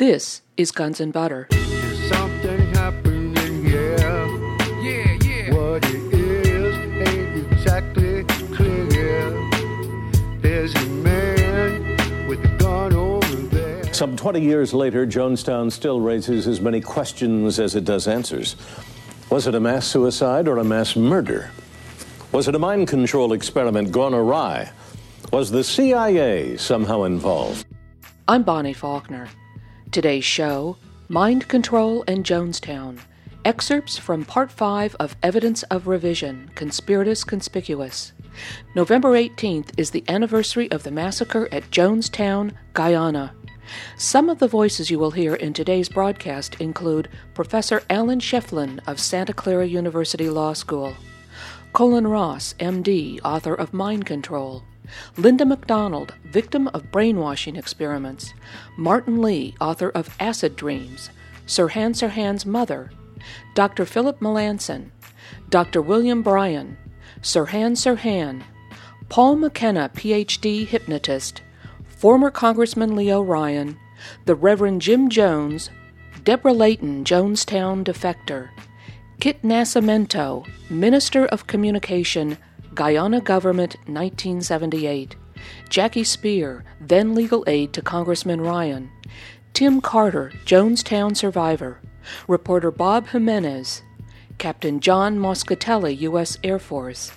This is Guns and Butter. Something happening here. Yeah, yeah. What it is ain't exactly clear. There's a man with a gun over there. Some 20 years later, Jonestown still raises as many questions as it does answers. Was it a mass suicide or a mass murder? Was it a mind control experiment gone awry? Was the CIA somehow involved? I'm Bonnie Faulkner. Today's show Mind Control and Jonestown. Excerpts from Part 5 of Evidence of Revision Conspiratus Conspicuous. November 18th is the anniversary of the massacre at Jonestown, Guyana. Some of the voices you will hear in today's broadcast include Professor Alan Scheflin of Santa Clara University Law School, Colin Ross, MD, author of Mind Control, Linda Macdonald, victim of brainwashing experiments, Martin Lee, author of Acid Dreams, Sirhan Sirhan's mother, Dr. Philip Melanson, Dr. William Bryan, Sirhan Sirhan, Paul McKenna, PhD hypnotist, former Congressman Leo Ryan, the Reverend Jim Jones, Deborah Layton, Jonestown defector, Kit Nascimento, Minister of Communication, Guyana Government, 1978, Jackie Speier, then legal aide to Congressman Ryan, Tim Carter, Jonestown survivor, reporter Bob Jimenez, Captain John Moscatelli, U.S. Air Force,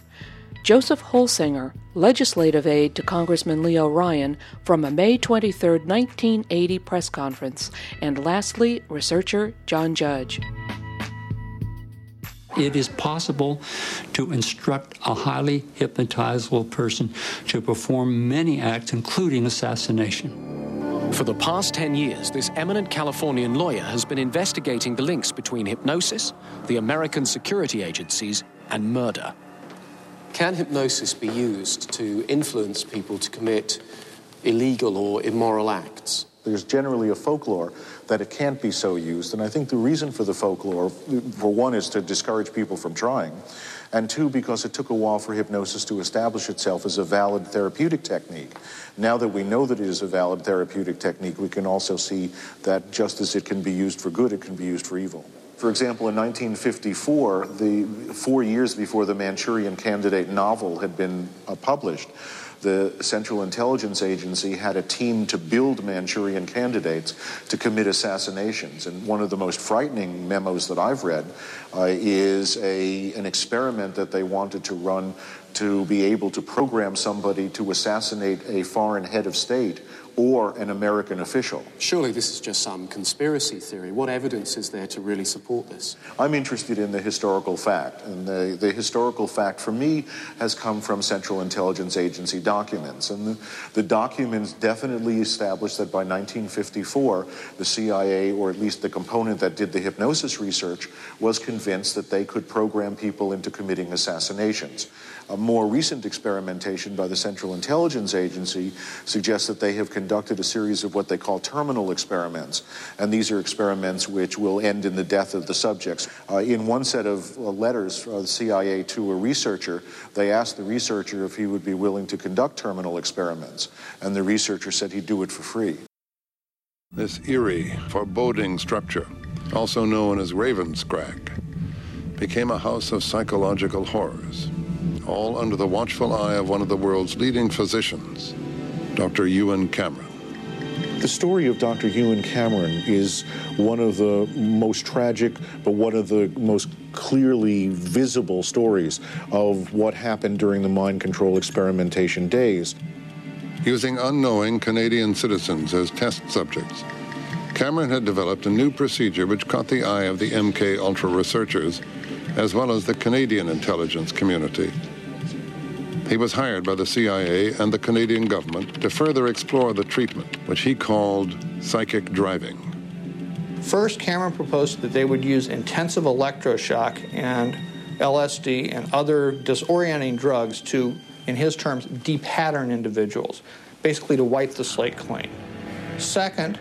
Joseph Holsinger, legislative aide to Congressman Leo Ryan from a May 23, 1980 press conference, and lastly, researcher John Judge. It is possible to instruct a highly hypnotizable person to perform many acts, including assassination. For the past 10 years, this eminent Californian lawyer has been investigating the links between hypnosis, the American security agencies, and murder. Can hypnosis be used to influence people to commit illegal or immoral acts? There's generally a folklore that it can't be so used. And I think the reason for the folklore, for one, is to discourage people from trying. And two, because it took a while for hypnosis to establish itself as a valid therapeutic technique. Now that we know that it is a valid therapeutic technique, we can also see that just as it can be used for good, it can be used for evil. For example, in 1954, the four years before the Manchurian Candidate novel had been uh, published, the Central Intelligence Agency had a team to build Manchurian candidates to commit assassinations. And one of the most frightening memos that I've read uh, is a, an experiment that they wanted to run to be able to program somebody to assassinate a foreign head of state or an American official. Surely this is just some conspiracy theory. What evidence is there to really support this? I'm interested in the historical fact, and the, the historical fact for me has come from Central Intelligence Agency documents. And the, the documents definitely establish that by 1954, the CIA, or at least the component that did the hypnosis research, was convinced that they could program people into committing assassinations. A more recent experimentation by the Central Intelligence Agency suggests that they have conducted a series of what they call terminal experiments. And these are experiments which will end in the death of the subjects. Uh, in one set of uh, letters from the CIA to a researcher, they asked the researcher if he would be willing to conduct terminal experiments. And the researcher said he'd do it for free. This eerie, foreboding structure, also known as Raven's Ravenscrag, became a house of psychological horrors all under the watchful eye of one of the world's leading physicians, Dr. Ewen Cameron. The story of Dr. Ewen Cameron is one of the most tragic, but one of the most clearly visible stories of what happened during the mind control experimentation days. Using unknowing Canadian citizens as test subjects, Cameron had developed a new procedure which caught the eye of the MK Ultra researchers, as well as the Canadian intelligence community. He was hired by the CIA and the Canadian government to further explore the treatment, which he called psychic driving. First, Cameron proposed that they would use intensive electroshock and LSD and other disorienting drugs to, in his terms, depattern individuals, basically to wipe the slate clean. Second,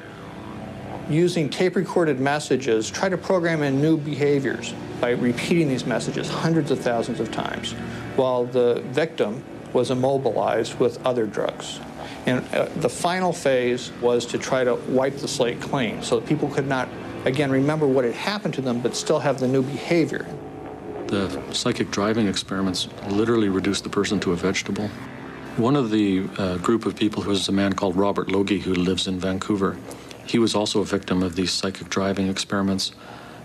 using tape recorded messages, try to program in new behaviors by repeating these messages hundreds of thousands of times while the victim was immobilized with other drugs. And uh, the final phase was to try to wipe the slate clean so that people could not, again, remember what had happened to them, but still have the new behavior. The psychic driving experiments literally reduced the person to a vegetable. One of the uh, group of people was a man called Robert Logie who lives in Vancouver. He was also a victim of these psychic driving experiments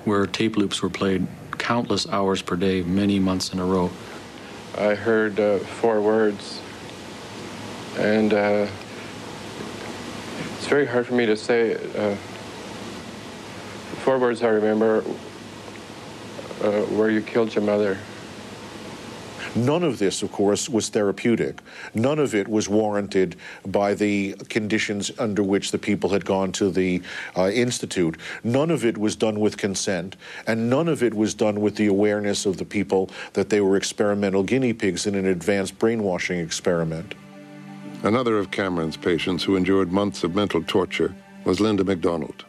where tape loops were played countless hours per day, many months in a row. I heard uh, four words, and uh, it's very hard for me to say. Uh, four words I remember uh, where you killed your mother. None of this, of course, was therapeutic. None of it was warranted by the conditions under which the people had gone to the uh, institute. None of it was done with consent, and none of it was done with the awareness of the people that they were experimental guinea pigs in an advanced brainwashing experiment. Another of Cameron's patients who endured months of mental torture was Linda Macdonald.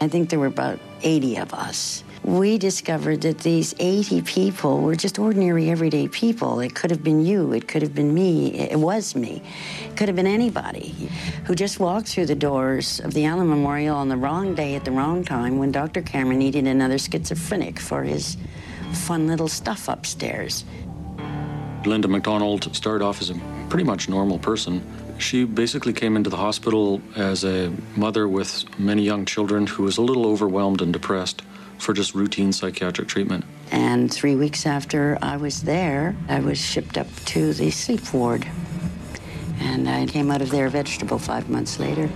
I think there were about 80 of us we discovered that these 80 people were just ordinary, everyday people. It could have been you, it could have been me, it was me, it could have been anybody who just walked through the doors of the Allen Memorial on the wrong day at the wrong time when Dr. Cameron needed another schizophrenic for his fun little stuff upstairs. Linda Macdonald started off as a pretty much normal person. She basically came into the hospital as a mother with many young children who was a little overwhelmed and depressed for just routine psychiatric treatment. And three weeks after I was there, I was shipped up to the sleep ward. And I came out of there vegetable five months later.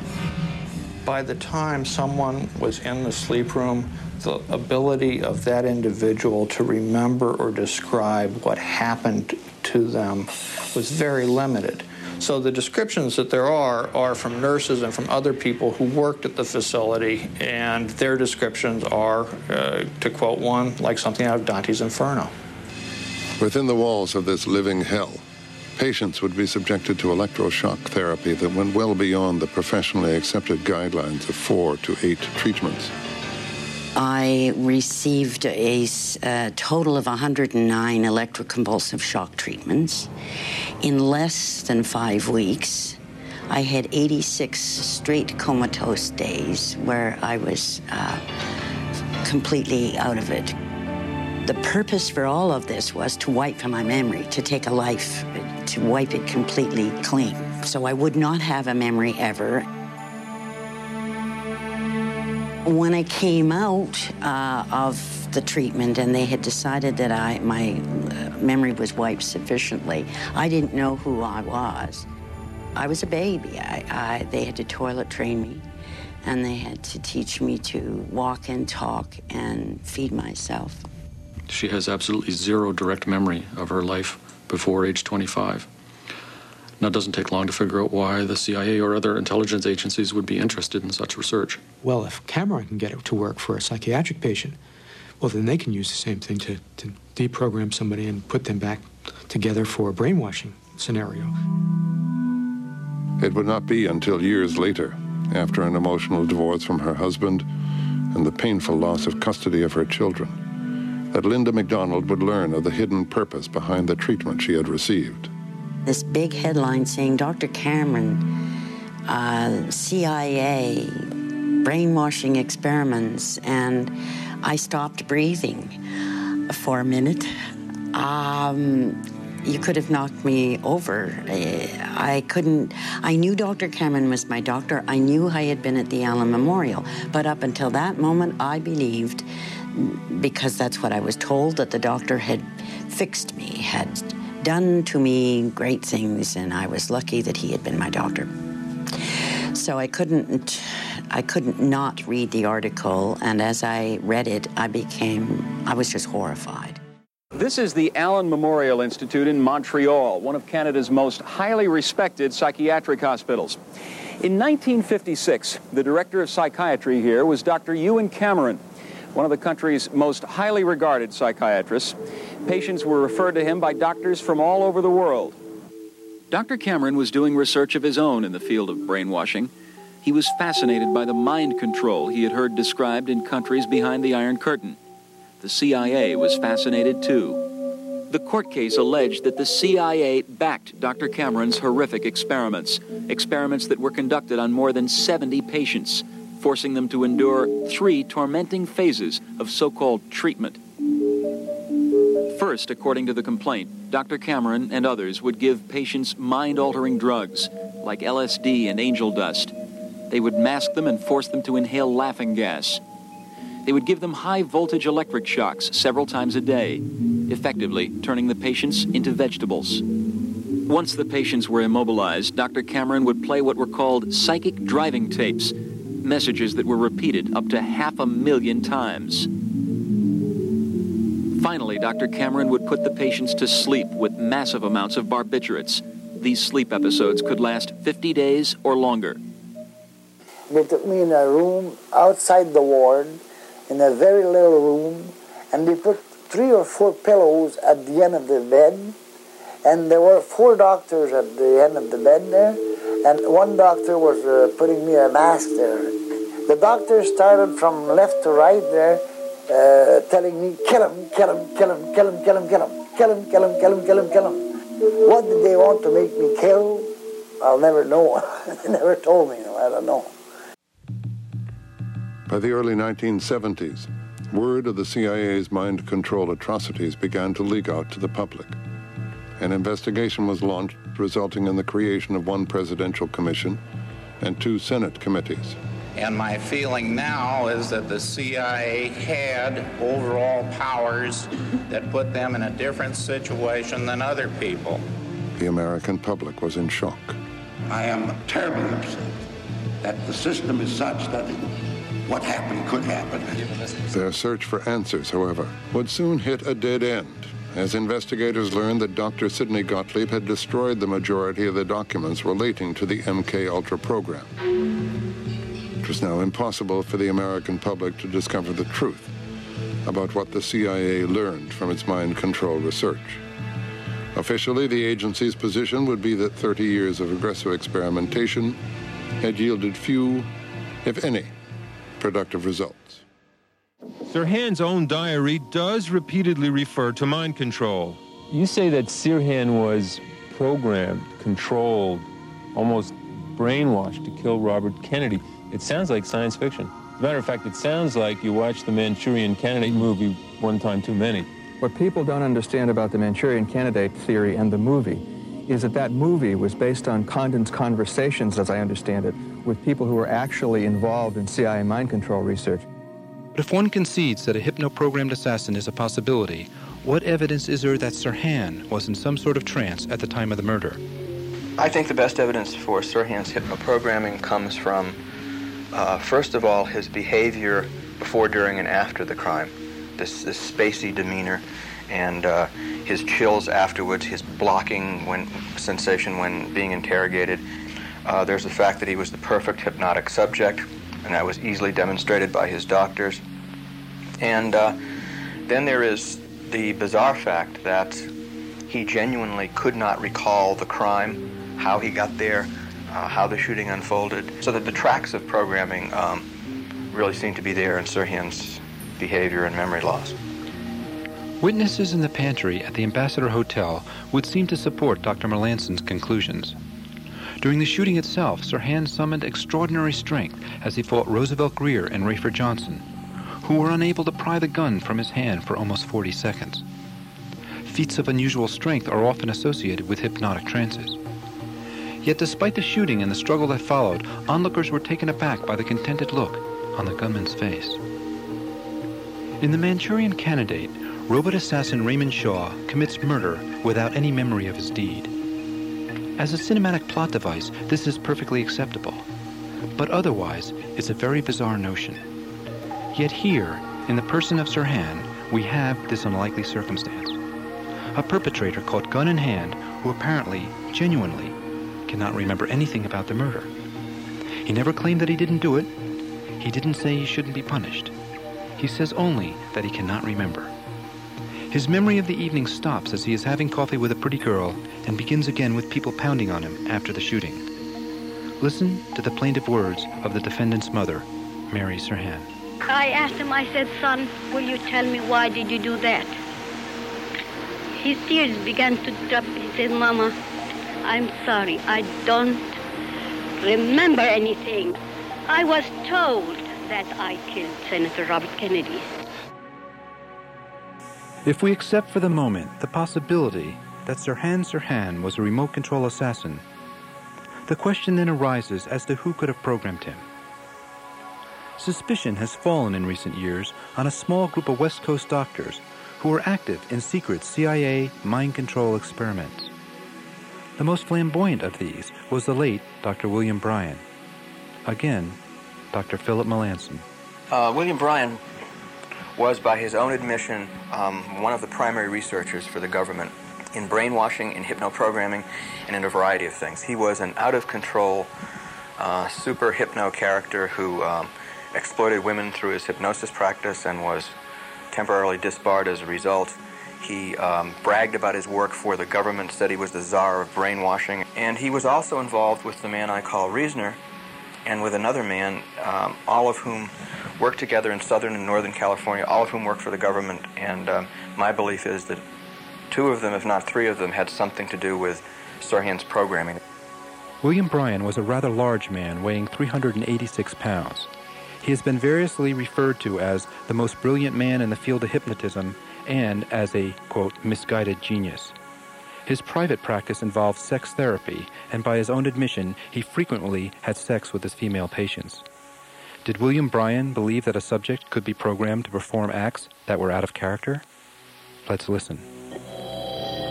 By the time someone was in the sleep room, the ability of that individual to remember or describe what happened to them was very limited. So the descriptions that there are are from nurses and from other people who worked at the facility, and their descriptions are, uh, to quote one, like something out of Dante's Inferno. Within the walls of this living hell, patients would be subjected to electroshock therapy that went well beyond the professionally accepted guidelines of four to eight treatments. I received a, a, total of 109 electroconvulsive shock treatments. In less than five weeks, I had 86 straight comatose days where I was uh, completely out of it. The purpose for all of this was to wipe from my memory, to take a life, to wipe it completely clean. So I would not have a memory ever. When I came out uh, of the treatment and they had decided that I, my uh, memory was wiped sufficiently, I didn't know who I was. I was a baby. I, I, they had to toilet train me, and they had to teach me to walk and talk and feed myself. She has absolutely zero direct memory of her life before age 25. Now, it doesn't take long to figure out why the CIA or other intelligence agencies would be interested in such research. Well, if Cameron can get it to work for a psychiatric patient, well, then they can use the same thing to, to deprogram somebody and put them back together for a brainwashing scenario. It would not be until years later, after an emotional divorce from her husband and the painful loss of custody of her children, that Linda Macdonald would learn of the hidden purpose behind the treatment she had received this big headline saying Dr. Cameron, uh, CIA, brainwashing experiments, and I stopped breathing for a minute. Um, you could have knocked me over. I couldn't. I knew Dr. Cameron was my doctor. I knew I had been at the Allen Memorial. But up until that moment, I believed, because that's what I was told, that the doctor had fixed me, had done to me great things, and I was lucky that he had been my doctor. So I couldn't, I couldn't not read the article, and as I read it, I became, I was just horrified. This is the Allen Memorial Institute in Montreal, one of Canada's most highly respected psychiatric hospitals. In 1956, the director of psychiatry here was Dr. Ewen Cameron, one of the country's most highly regarded psychiatrists. Patients were referred to him by doctors from all over the world. Dr. Cameron was doing research of his own in the field of brainwashing. He was fascinated by the mind control he had heard described in countries behind the Iron Curtain. The CIA was fascinated too. The court case alleged that the CIA backed Dr. Cameron's horrific experiments, experiments that were conducted on more than 70 patients, forcing them to endure three tormenting phases of so called treatment. First, according to the complaint, Dr. Cameron and others would give patients mind altering drugs like LSD and angel dust. They would mask them and force them to inhale laughing gas. They would give them high voltage electric shocks several times a day, effectively turning the patients into vegetables. Once the patients were immobilized, Dr. Cameron would play what were called psychic driving tapes, messages that were repeated up to half a million times. Finally, Dr. Cameron would put the patients to sleep with massive amounts of barbiturates. These sleep episodes could last 50 days or longer. They took me in a room outside the ward in a very little room, and they put three or four pillows at the end of the bed, and there were four doctors at the end of the bed there, and one doctor was uh, putting me a mask there. The doctor started from left to right there, uh, telling me, kill him, kill him, kill him, kill him, kill him, kill him, kill him, kill him, kill him, kill him, kill him. What did they want to make me kill? I'll never know. they never told me. I don't know. By the early 1970s, word of the CIA's mind control atrocities began to leak out to the public. An investigation was launched, resulting in the creation of one presidential commission and two Senate committees. And my feeling now is that the CIA had overall powers that put them in a different situation than other people. The American public was in shock. I am terribly upset that the system is such that what happened could happen. Their search for answers, however, would soon hit a dead end as investigators learned that Dr. Sidney Gottlieb had destroyed the majority of the documents relating to the MK Ultra program. It was now impossible for the American public to discover the truth about what the CIA learned from its mind control research. Officially, the agency's position would be that 30 years of aggressive experimentation had yielded few, if any, productive results. Sirhan's own diary does repeatedly refer to mind control. You say that Sirhan was programmed, controlled, almost brainwashed to kill Robert Kennedy. It sounds like science fiction. As a matter of fact, it sounds like you watched the Manchurian Candidate movie one time too many. What people don't understand about the Manchurian Candidate theory and the movie is that that movie was based on Condon's conversations, as I understand it, with people who were actually involved in CIA mind control research. But if one concedes that a hypno-programmed assassin is a possibility, what evidence is there that Sirhan was in some sort of trance at the time of the murder? I think the best evidence for Sirhan's hypno-programming comes from, uh, first of all, his behavior before, during, and after the crime. This, this spacey demeanor and uh, his chills afterwards, his blocking when, sensation when being interrogated. Uh, there's the fact that he was the perfect hypnotic subject, and that was easily demonstrated by his doctors. And uh, then there is the bizarre fact that he genuinely could not recall the crime, how he got there, uh, how the shooting unfolded, so that the tracks of programming um, really seem to be there in Sirhan's behavior and memory loss. Witnesses in the pantry at the Ambassador Hotel would seem to support Dr. Melanson's conclusions. During the shooting itself, Sirhan summoned extraordinary strength as he fought Roosevelt Grier and Rafer Johnson, who were unable to pry the gun from his hand for almost 40 seconds. Feats of unusual strength are often associated with hypnotic trances. Yet despite the shooting and the struggle that followed, onlookers were taken aback by the contented look on the gunman's face. In The Manchurian Candidate, robot assassin Raymond Shaw commits murder without any memory of his deed. As a cinematic plot device, this is perfectly acceptable. But otherwise, it's a very bizarre notion. Yet here, in the person of Sirhan, we have this unlikely circumstance. A perpetrator caught gun in hand who apparently, genuinely, cannot remember anything about the murder. He never claimed that he didn't do it. He didn't say he shouldn't be punished. He says only that he cannot remember. His memory of the evening stops as he is having coffee with a pretty girl and begins again with people pounding on him after the shooting. Listen to the plaintive words of the defendant's mother, Mary Sirhan. I asked him, I said, son, will you tell me why did you do that? his tears began to drop. He said, Mama, I'm sorry. I don't remember anything. I was told that I killed Senator Robert Kennedy. If we accept for the moment the possibility that Sirhan Sirhan was a remote control assassin, the question then arises as to who could have programmed him. Suspicion has fallen in recent years on a small group of West Coast doctors who were active in secret CIA mind control experiments. The most flamboyant of these was the late Dr. William Bryan. Again, Dr. Philip Melanson. Uh, William Bryan was, by his own admission, um, one of the primary researchers for the government in brainwashing, in hypnoprogramming, and in a variety of things. He was an out of control, uh, super hypno character who um, exploited women through his hypnosis practice and was temporarily disbarred as a result. He um, bragged about his work for the government, said he was the czar of brainwashing, and he was also involved with the man I call Reasoner and with another man, um, all of whom worked together in Southern and Northern California, all of whom worked for the government. And um, my belief is that two of them, if not three of them, had something to do with Sirhan's programming. William Bryan was a rather large man weighing 386 pounds. He has been variously referred to as the most brilliant man in the field of hypnotism and as a, quote, misguided genius. His private practice involved sex therapy, and by his own admission, he frequently had sex with his female patients. Did William Bryan believe that a subject could be programmed to perform acts that were out of character? Let's listen.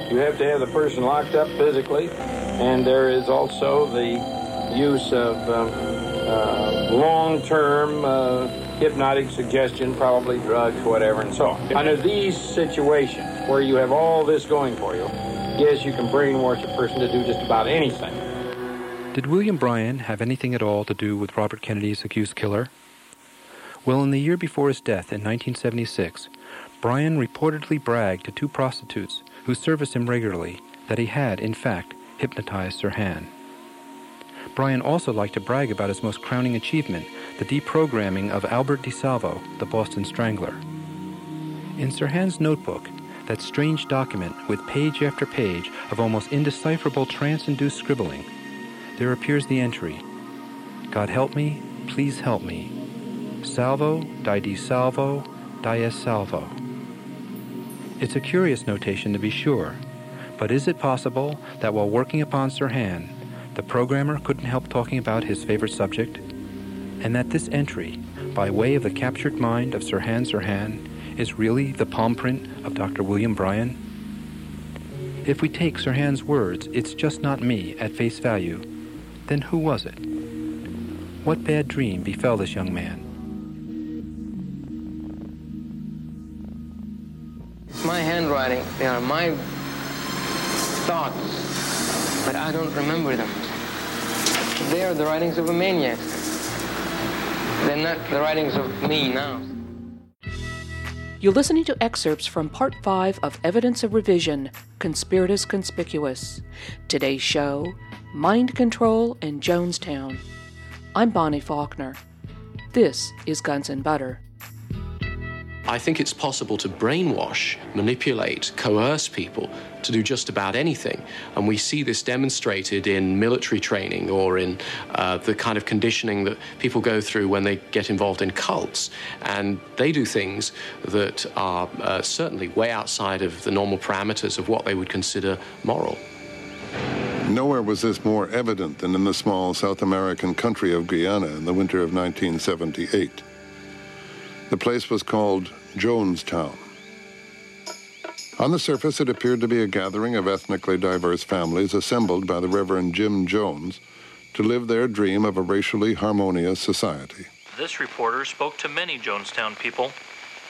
You have to have the person locked up physically, and there is also the use of um, uh, long term uh, hypnotic suggestion, probably drugs, whatever, and so on. Under these situations where you have all this going for you, yes, you can brainwash a person to do just about anything. Did William Bryan have anything at all to do with Robert Kennedy's accused killer? Well, in the year before his death in 1976, Bryan reportedly bragged to two prostitutes who serviced him regularly that he had, in fact, hypnotized Sirhan. Bryan also liked to brag about his most crowning achievement, the deprogramming of Albert DeSalvo, the Boston Strangler. In Sirhan's notebook, that strange document with page after page of almost indecipherable trance induced scribbling, there appears the entry God help me, please help me. Salvo, di di salvo, dies salvo. It's a curious notation to be sure, but is it possible that while working upon Sirhan, the programmer couldn't help talking about his favorite subject? And that this entry, by way of the captured mind of Sirhan Sirhan, is really the palm print of Dr. William Bryan? If we take Sirhan's words, it's just not me, at face value, then who was it? What bad dream befell this young man? My handwriting. They are my thoughts, but I don't remember them. They are the writings of a maniac. They're not the writings of me now. You're listening to excerpts from Part 5 of Evidence of Revision Conspiratus Conspicuous. Today's show Mind Control in Jonestown. I'm Bonnie Faulkner. This is Guns and Butter. I think it's possible to brainwash, manipulate, coerce people to do just about anything. And we see this demonstrated in military training or in uh, the kind of conditioning that people go through when they get involved in cults. And they do things that are uh, certainly way outside of the normal parameters of what they would consider moral. Nowhere was this more evident than in the small South American country of Guyana in the winter of 1978. The place was called Jonestown. On the surface, it appeared to be a gathering of ethnically diverse families assembled by the Reverend Jim Jones to live their dream of a racially harmonious society. This reporter spoke to many Jonestown people.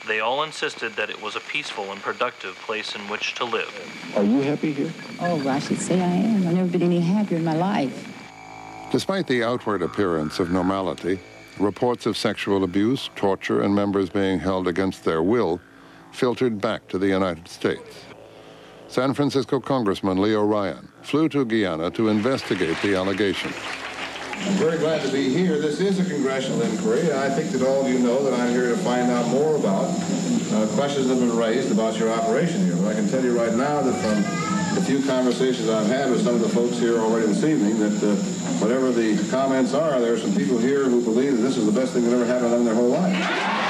They all insisted that it was a peaceful and productive place in which to live. Are you happy here? Oh, I should say I am. I've never been any happier in my life. Despite the outward appearance of normality, reports of sexual abuse, torture, and members being held against their will filtered back to the United States. San Francisco Congressman Leo Ryan flew to Guyana to investigate the allegations. I'm very glad to be here. This is a congressional inquiry. I think that all of you know that I'm here to find out more about uh, questions that have been raised about your operation here. But I can tell you right now that from the few conversations I've had with some of the folks here already this evening, that uh, whatever the comments are, there are some people here who believe that this is the best thing that ever happened in their whole life.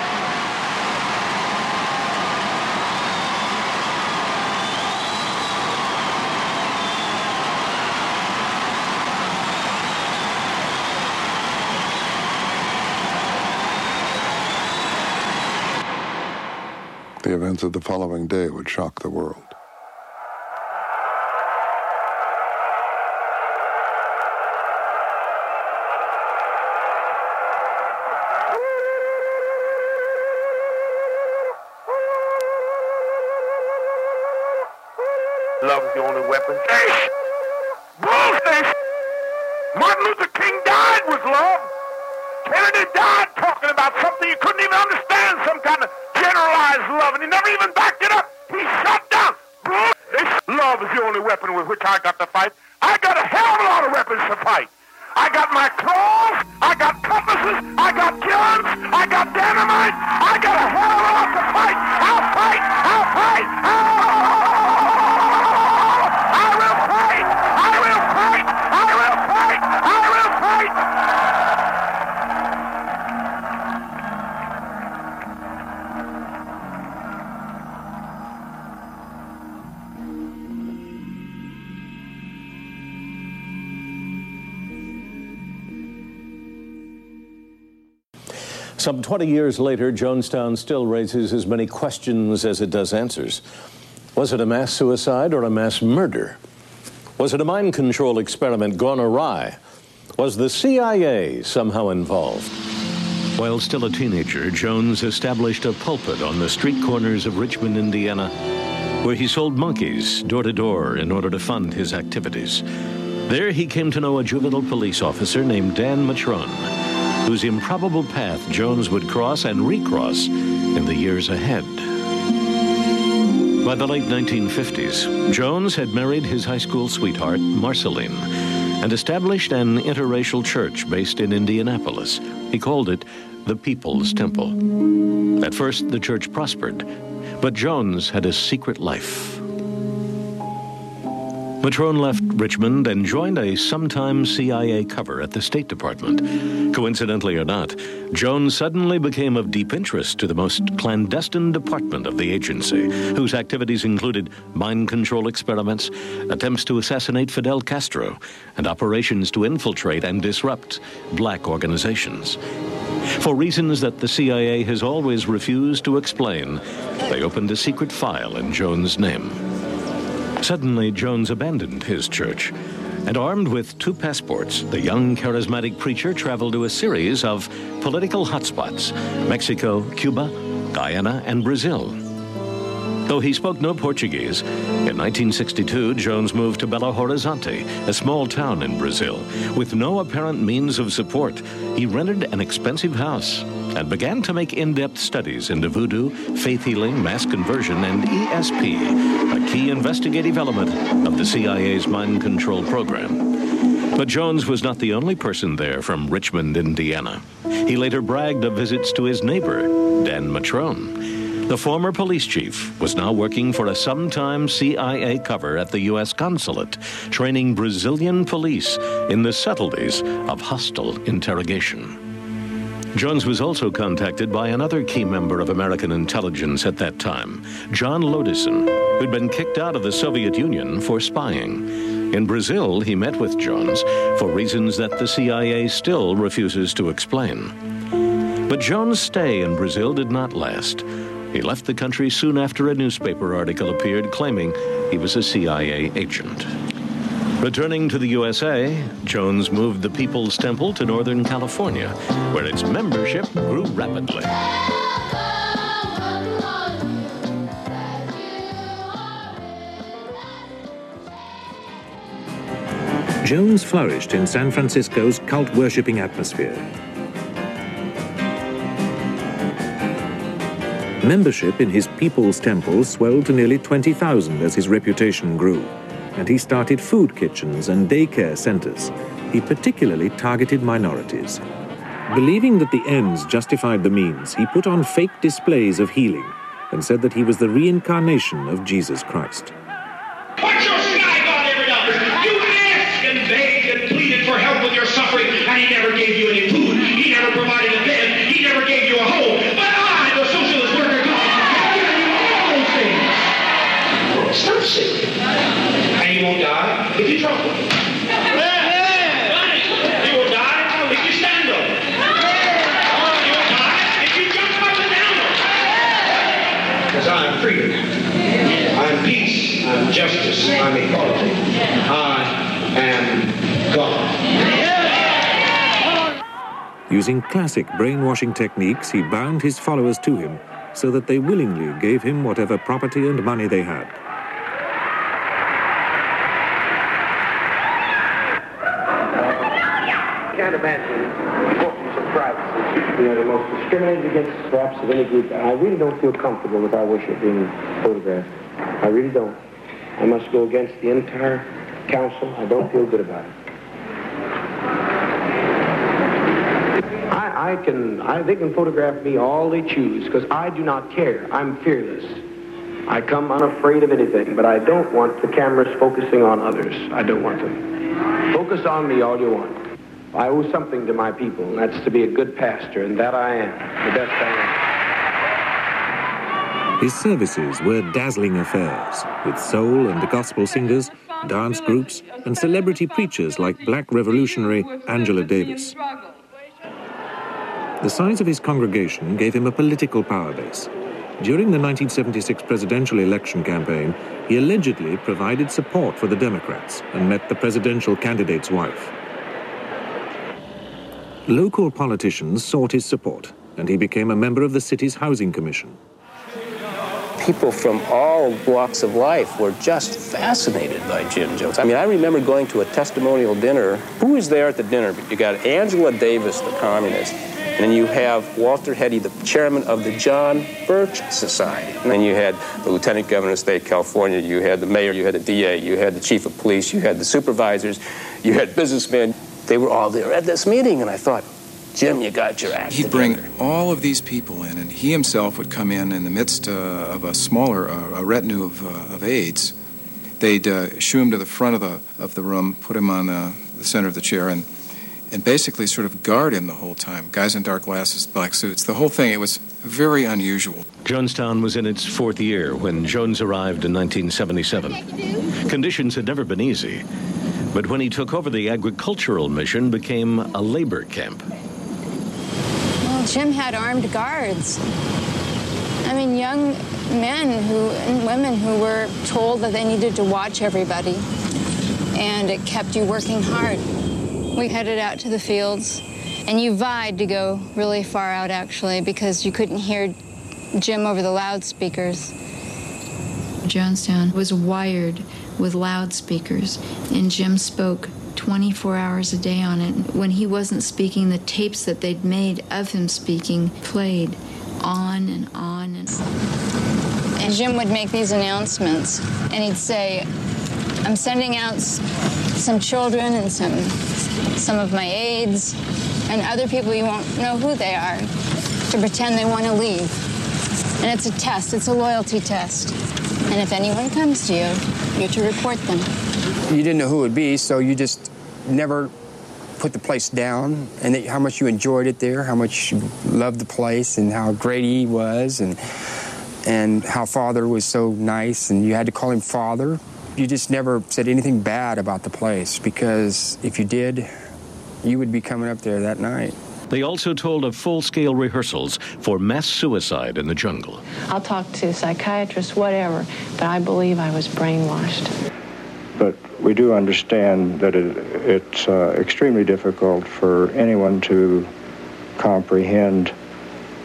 The events of the following day would shock the world. Years later, Jonestown still raises as many questions as it does answers. Was it a mass suicide or a mass murder? Was it a mind control experiment gone awry? Was the CIA somehow involved? While still a teenager, Jones established a pulpit on the street corners of Richmond, Indiana, where he sold monkeys door to door in order to fund his activities. There he came to know a juvenile police officer named Dan Mitrione, whose improbable path Jones would cross and recross in the years ahead. By the late 1950s, Jones had married his high school sweetheart, Marceline, and established an interracial church based in Indianapolis. He called it the People's Temple. At first, the church prospered, but Jones had a secret life. Mitrione left Richmond and joined a sometime CIA cover at the State Department. Coincidentally or not, Jones suddenly became of deep interest to the most clandestine department of the agency, whose activities included mind control experiments, attempts to assassinate Fidel Castro, and operations to infiltrate and disrupt black organizations. For reasons that the CIA has always refused to explain, they opened a secret file in Jones' name. Suddenly, Jones abandoned his church. And armed with two passports, the young charismatic preacher traveled to a series of political hotspots Mexico, Cuba, Guyana, and Brazil. Though he spoke no Portuguese, in 1962 Jones moved to Belo Horizonte, a small town in Brazil. With no apparent means of support, he rented an expensive house and began to make in depth studies into voodoo, faith healing, mass conversion, and ESP, key investigative element of the CIA's mind control program. But Jones was not the only person there from Richmond, Indiana. He later bragged of visits to his neighbor, Dan Mitrione. The former police chief was now working for a sometime CIA cover at the U.S. consulate, training Brazilian police in the subtleties of hostile interrogation. Jones was also contacted by another key member of American intelligence at that time, John Lodison, who'd been kicked out of the Soviet Union for spying. In Brazil, he met with Jones for reasons that the CIA still refuses to explain. But Jones' stay in Brazil did not last. He left the country soon after a newspaper article appeared claiming he was a CIA agent. Returning to the USA, Jones moved the People's Temple to Northern California, where its membership grew rapidly. Jones flourished in San Francisco's cult worshipping atmosphere. Membership in his People's Temple swelled to nearly 20,000 as his reputation grew, and he started food kitchens and daycare centers, he particularly targeted minorities. Believing that the ends justified the means, he put on fake displays of healing and said that he was the reincarnation of Jesus Christ. Using classic brainwashing techniques, he bound his followers to him so that they willingly gave him whatever property and money they had. can't imagine fortunes of privacy. You know, most discriminated against perhaps of any group. I really don't feel comfortable with our worship being photographed. I really don't. I must go against the entire council. I don't feel good about it. I, can, I, they can photograph me all they choose because I do not care. I'm fearless. I come unafraid of anything, but I don't want the cameras focusing on others. I don't want them. Focus on me all you want. I owe something to my people, and that's to be a good pastor, and that I am, the best I am. His services were dazzling affairs, with soul and gospel singers, dance groups, and celebrity preachers like black revolutionary Angela Davis. The size of his congregation gave him a political power base. During the 1976 presidential election campaign, he allegedly provided support for the Democrats and met the presidential candidate's wife. Local politicians sought his support, and he became a member of the city's housing commission. People from all walks of life were just fascinated by Jim Jones. I mean, I remember going to a testimonial dinner. Who was there at the dinner? You got Angela Davis, the communist, and then you have Walter Heady, the chairman of the John Birch Society. And then you had the lieutenant governor of the state of California, you had the mayor, you had the DA, you had the chief of police, you had the supervisors, you had businessmen. They were all there at this meeting, and I thought, Jim, you got your act. He'd bring all of these people in, and he himself would come in in the midst uh, of a smaller uh, a retinue of, uh, of aides. They'd uh, shoo him to the front of the of the room, put him on uh, the center of the chair, and and basically sort of guard him the whole time. Guys in dark glasses, black suits, the whole thing. It was very unusual. Jonestown was in its fourth year when Jones arrived in 1977. Conditions had never been easy, but when he took over the agricultural mission, became a labor camp. Well, Jim had armed guards. I mean, young men who and women who were told that they needed to watch everybody, and it kept you working hard. We headed out to the fields, and you vied to go really far out, actually, because you couldn't hear Jim over the loudspeakers. Jonestown was wired with loudspeakers, and Jim spoke 24 hours a day on it. When he wasn't speaking, the tapes that they'd made of him speaking played on and on and on. And Jim would make these announcements, and he'd say, I'm sending out some children and some, some of my aides and other people you won't know who they are to pretend they want to leave. And it's a test, it's a loyalty test. And if anyone comes to you, you're to report them. You didn't know who it would be, so you just never put the place down and how much you enjoyed it there, how much you loved the place, and how great he was, and and how father was so nice, and you had to call him father. You just never said anything bad about the place because if you did, you would be coming up there that night. They also told of full scale rehearsals for mass suicide in the jungle. I'll talk to psychiatrists, whatever, but I believe I was brainwashed. But we do understand that it, it's uh, extremely difficult for anyone to comprehend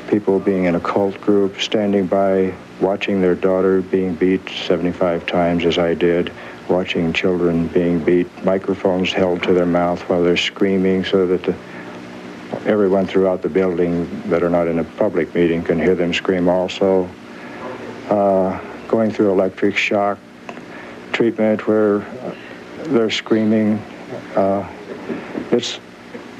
people being in a cult group, standing by, watching their daughter being beat 75 times as I did, watching children being beat, microphones held to their mouth while they're screaming so that the, everyone throughout the building that are not in a public meeting can hear them scream also. Uh, going through electric shock treatment where they're screaming. Uh, It's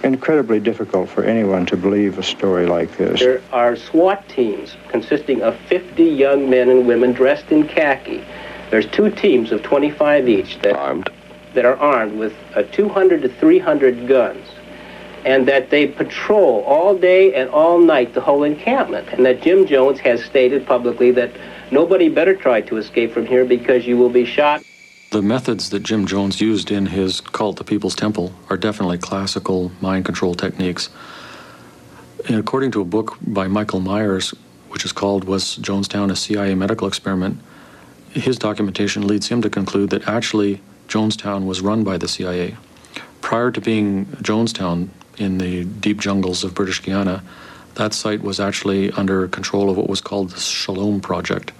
incredibly difficult for anyone to believe a story like this. There are SWAT teams consisting of 50 young men and women dressed in khaki. There's two teams of 25 each that armed that are armed with uh, 200 to 300 guns and that they patrol all day and all night the whole encampment and that Jim Jones has stated publicly that nobody better try to escape from here because you will be shot. The methods that Jim Jones used in his cult, the People's Temple, are definitely classical mind control techniques. And according to a book by Michael Meiers, which is called Was Jonestown a CIA Medical Experiment? His documentation leads him to conclude that actually Jonestown was run by the CIA. Prior to being Jonestown in the deep jungles of British Guiana, that site was actually under control of what was called the Shalom Project.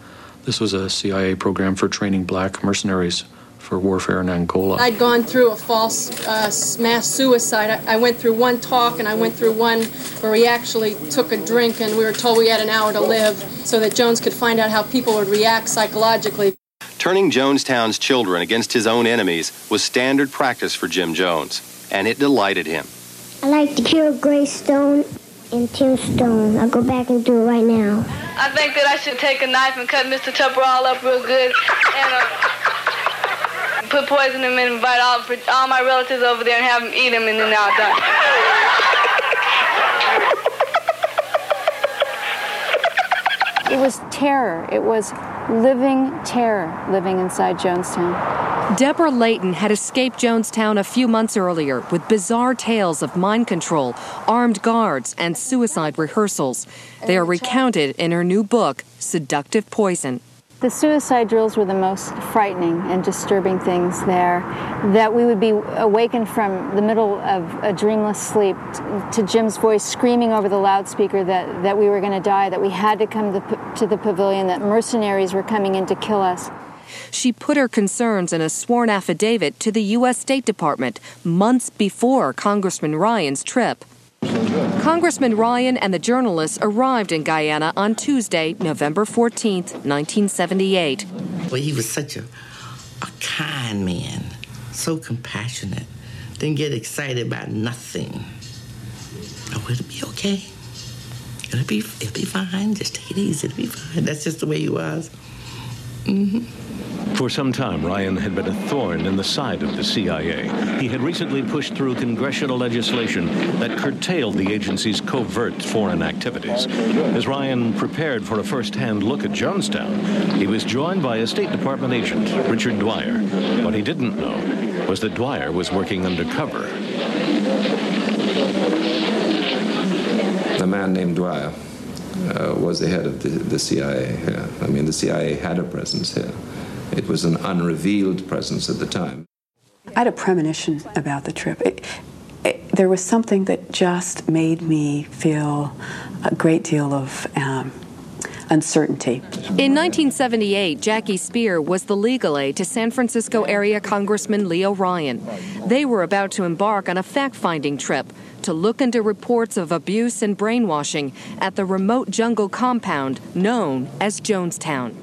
This was a CIA program for training black mercenaries for warfare in Angola. I'd gone through a false uh, mass suicide. I, I, went through one talk and I went through one where we actually took a drink and we were told we had an hour to live so that Jones could find out how people would react psychologically. Turning Jonestown's children against his own enemies was standard practice for Jim Jones, and it delighted him. I like to kill Grace Stoen and Tim Stoen. I'll go back and do it right now. I think that I should take a knife and cut Mr. Tupper all up real good and uh, put poison in him and invite all, all my relatives over there and have them eat him, and then I'll die. It was terror. It was living terror living inside Jonestown. Deborah Layton had escaped Jonestown a few months earlier with bizarre tales of mind control, armed guards, and suicide rehearsals. They are recounted in her new book, Seductive Poison. The suicide drills were the most frightening and disturbing things there. That we would be awakened from the middle of a dreamless sleep to Jim's voice screaming over the loudspeaker that, that we were going to die, that we had to come to, to the pavilion, that mercenaries were coming in to kill us. She put her concerns in a sworn affidavit to the U.S. State Department months before Congressman Ryan's trip. Congressman Ryan and the journalists arrived in Guyana on Tuesday, November 14, 1978. Well, he was such a, a kind man, so compassionate, didn't get excited about nothing. Oh, it'll be okay. It'll be, it'll be fine. Just take it easy. It'll be fine. That's just the way he was. Mm-hmm. For some time, Ryan had been a thorn in the side of the CIA. He had recently pushed through congressional legislation that curtailed the agency's covert foreign activities. As Ryan prepared for a first-hand look at Jonestown, he was joined by a State Department agent, Richard Dwyer. What he didn't know was that Dwyer was working undercover. A man named Dwyer uh, was the head of the, the CIA here. I mean, the CIA had a presence here. It was an unrevealed presence at the time. I had a premonition about the trip. It, it, there was something that just made me feel a great deal of um, uncertainty. In 1978, Jackie Speier was the legal aid to San Francisco area Congressman Leo Ryan. They were about to embark on a fact finding trip to look into reports of abuse and brainwashing at the remote jungle compound known as Jonestown.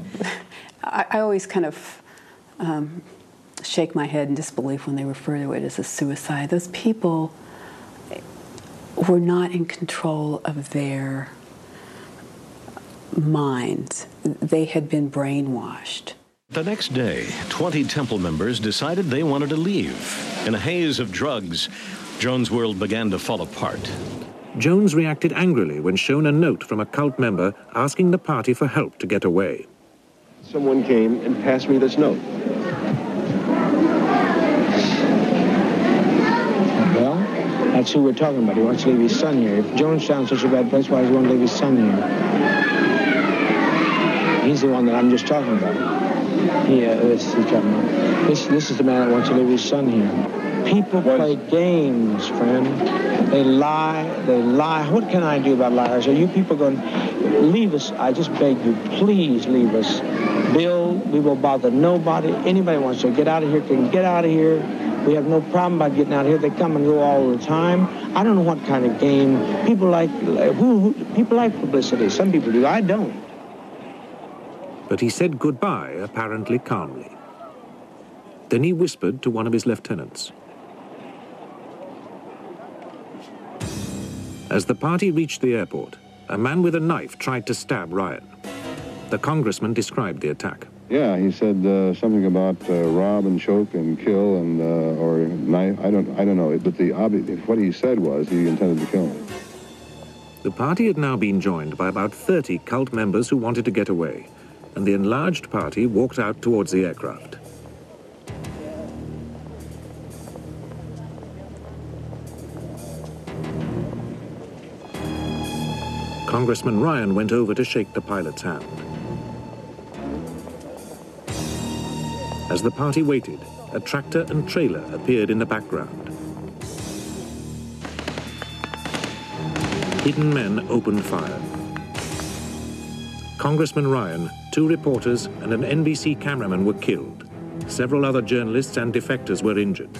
I, I always kind of um, shake my head in disbelief when they refer to it as a suicide. Those people were not in control of their minds, they had been brainwashed. The next day, 20 temple members decided they wanted to leave. In a haze of drugs, Jones' world began to fall apart. Jones reacted angrily when shown a note from a cult member asking the party for help to get away. Someone came and passed me this note. Well, that's who we're talking about. He wants to leave his son here. If Jonestown's such a bad place, why does he want to leave his son here? He's the one that I'm just talking about. Yeah, uh, this is, this, this is the man that wants to leave his son here. People play games, friend. They lie. They lie. What can I do about liars? Are you people going to leave us? I just beg you, please leave us. Bill, we will bother nobody. Anybody wants to get out of here can get out of here. We have no problem about getting out of here. They come and go all the time. I don't know what kind of game. People like who, who people like publicity. Some people do. I don't. But he said goodbye, apparently calmly. Then he whispered to one of his lieutenants. As the party reached the airport, a man with a knife tried to stab Ryan. The congressman described the attack. Yeah, he said uh, something about uh, rob and choke and kill and uh, or knife. I don't, I don't know. But the obvi- what he said was he intended to kill him. The party had now been joined by about 30 cult members who wanted to get away, and the enlarged party walked out towards the aircraft. Congressman Ryan went over to shake the pilot's hand. As the party waited, a tractor and trailer appeared in the background. Hidden men opened fire. Congressman Ryan, two reporters, and an NBC cameraman were killed. Several other journalists and defectors were injured.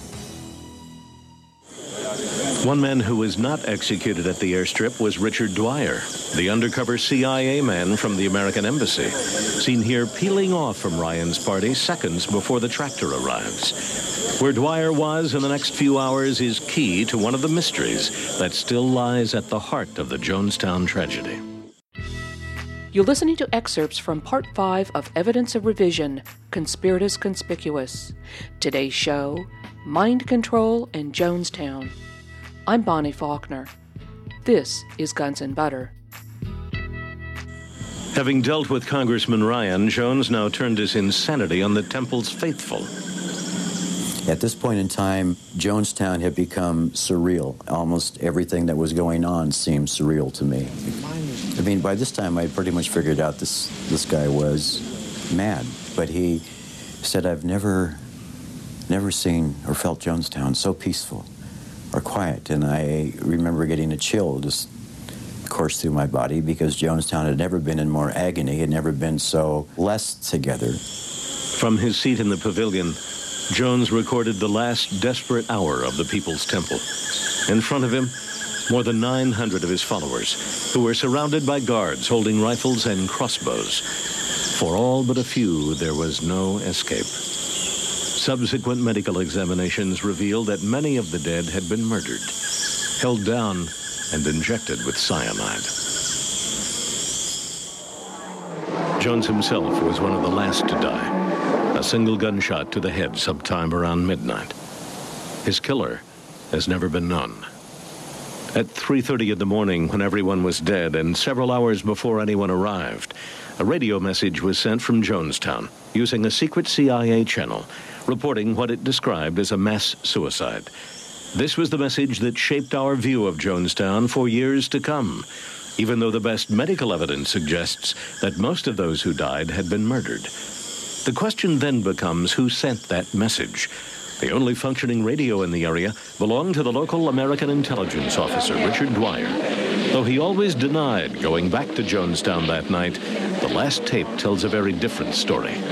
One man who was not executed at the airstrip was Richard Dwyer, the undercover CIA man from the American Embassy, seen here peeling off from Ryan's party seconds before the tractor arrives. Where Dwyer was in the next few hours is key to one of the mysteries that still lies at the heart of the Jonestown tragedy. You're listening to excerpts from Part 5 of Evidence of Revision Conspiratus Conspicuous. Today's show Mind Control in Jonestown. I'm Bonnie Faulkner. This is Guns and Butter. Having dealt with Congressman Ryan, Jones now turned his insanity on the Temple's faithful. At this point in time, Jonestown had become surreal. Almost everything that was going on seemed surreal to me. I mean, by this time, I pretty much figured out this, this guy was mad. But he said, I've never, never seen or felt Jonestown so peaceful or quiet. And I remember getting a chill just course through my body because Jonestown had never been in more agony, had never been so less together. From his seat in the pavilion, Jones recorded the last desperate hour of the People's Temple. In front of him, more than 900 of his followers, who were surrounded by guards holding rifles and crossbows. For all but a few, there was no escape. Subsequent medical examinations revealed that many of the dead had been murdered, held down, and injected with cyanide. Jones himself was one of the last to die, a single gunshot to the head sometime around midnight. His killer has never been known. At 3:30 in the morning, when everyone was dead and several hours before anyone arrived, a radio message was sent from Jonestown using a secret CIA channel reporting what it described as a mass suicide. This was the message that shaped our view of Jonestown for years to come, even though the best medical evidence suggests that most of those who died had been murdered. The question then becomes who sent that message? The only functioning radio in the area belonged to the local American intelligence officer, Richard Dwyer. Though he always denied going back to Jonestown that night, the last tape tells a very different story. Take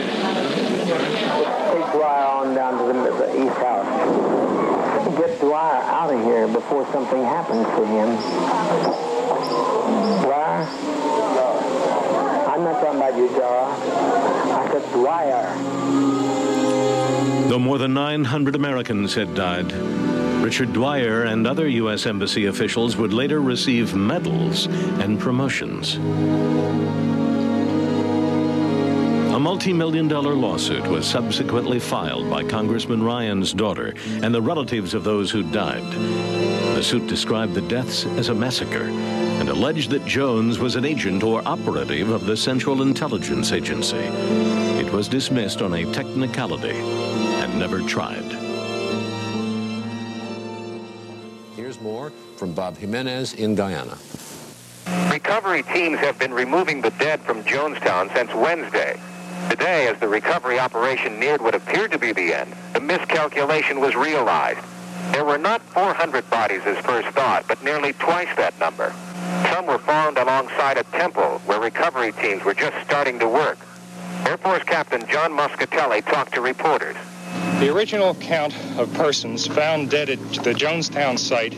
Dwyer on down to the, the East House. Get Dwyer out of here before something happens to him. Dwyer? I'm not talking about you, Dara. I said Dwyer. Though more than 900 Americans had died, Richard Dwyer and other U.S. Embassy officials would later receive medals and promotions. A multi million dollar lawsuit was subsequently filed by Congressman Ryan's daughter and the relatives of those who died. The suit described the deaths as a massacre and alleged that Jones was an agent or operative of the Central Intelligence Agency. It was dismissed on a technicality never tried. Here's more from Bob Jimenez in Guyana. Recovery teams have been removing the dead from Jonestown since Wednesday. Today, as the recovery operation neared what appeared to be the end, the miscalculation was realized. There were not 400 bodies as first thought, but nearly twice that number. Some were found alongside a temple where recovery teams were just starting to work. Air Force Captain John Moscatelli talked to reporters. The original count of persons found dead at the Jonestown site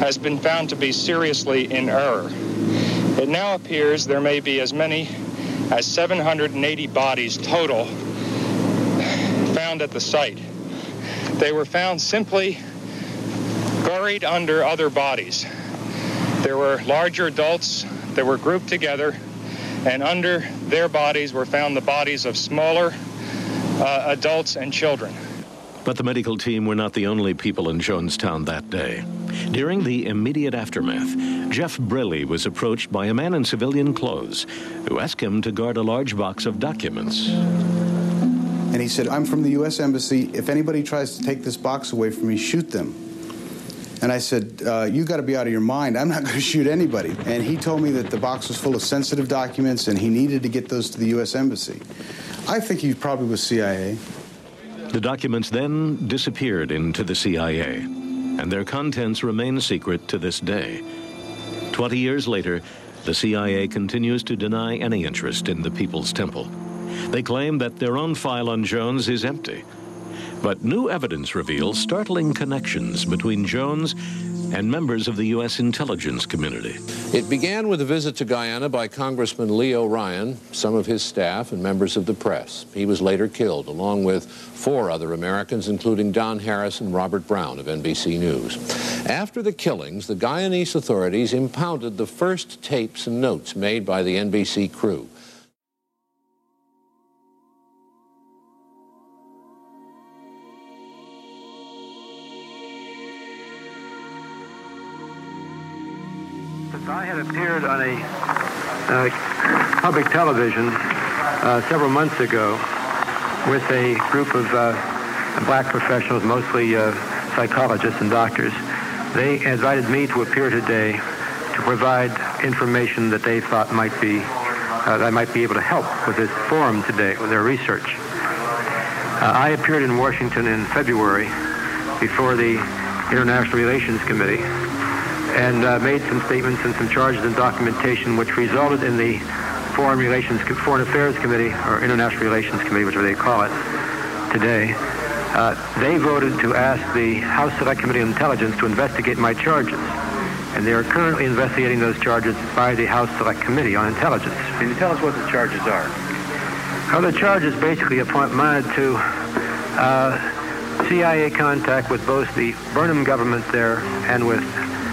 has been found to be seriously in error. It now appears there may be as many as 780 bodies total found at the site. They were found simply buried under other bodies. There were larger adults that were grouped together, and under their bodies were found the bodies of smaller uh, adults and children. But the medical team were not the only people in Jonestown that day. During the immediate aftermath, Jeff Briley was approached by a man in civilian clothes who asked him to guard a large box of documents. And he said, I'm from the U.S. Embassy. If anybody tries to take this box away from me, shoot them. And I said, uh, You got to be out of your mind. I'm not going to shoot anybody. And he told me that the box was full of sensitive documents and he needed to get those to the U.S. Embassy. I think he probably was CIA. The documents then disappeared into the CIA, and their contents remain secret to this day. Twenty years later, the CIA continues to deny any interest in the People's Temple. They claim that their own file on Jones is empty. But new evidence reveals startling connections between Jones and members of the U.S. intelligence community. It began with a visit to Guyana by Congressman Leo Ryan, some of his staff, and members of the press. He was later killed, along with four other Americans, including Don Harris and Robert Brown of NBC News. After the killings, the Guyanese authorities impounded the first tapes and notes made by the NBC crew. Had appeared on a uh, public television uh, several months ago with a group of uh, black professionals, mostly uh, psychologists and doctors. They invited me to appear today to provide information that they thought might be uh, that I might be able to help with this forum today with their research. Uh, I appeared in Washington in February before the International Relations Committee and uh, made some statements and some charges and documentation, which resulted in the Foreign Relations, Foreign Affairs Committee, or International Relations Committee, whichever they call it today. Uh, they voted to ask the House Select Committee on Intelligence to investigate my charges. And they are currently investigating those charges by the House Select Committee on Intelligence. Can you tell us what the charges are? Well, the charges basically amounted to uh, CIA contact with both the Burnham government there and with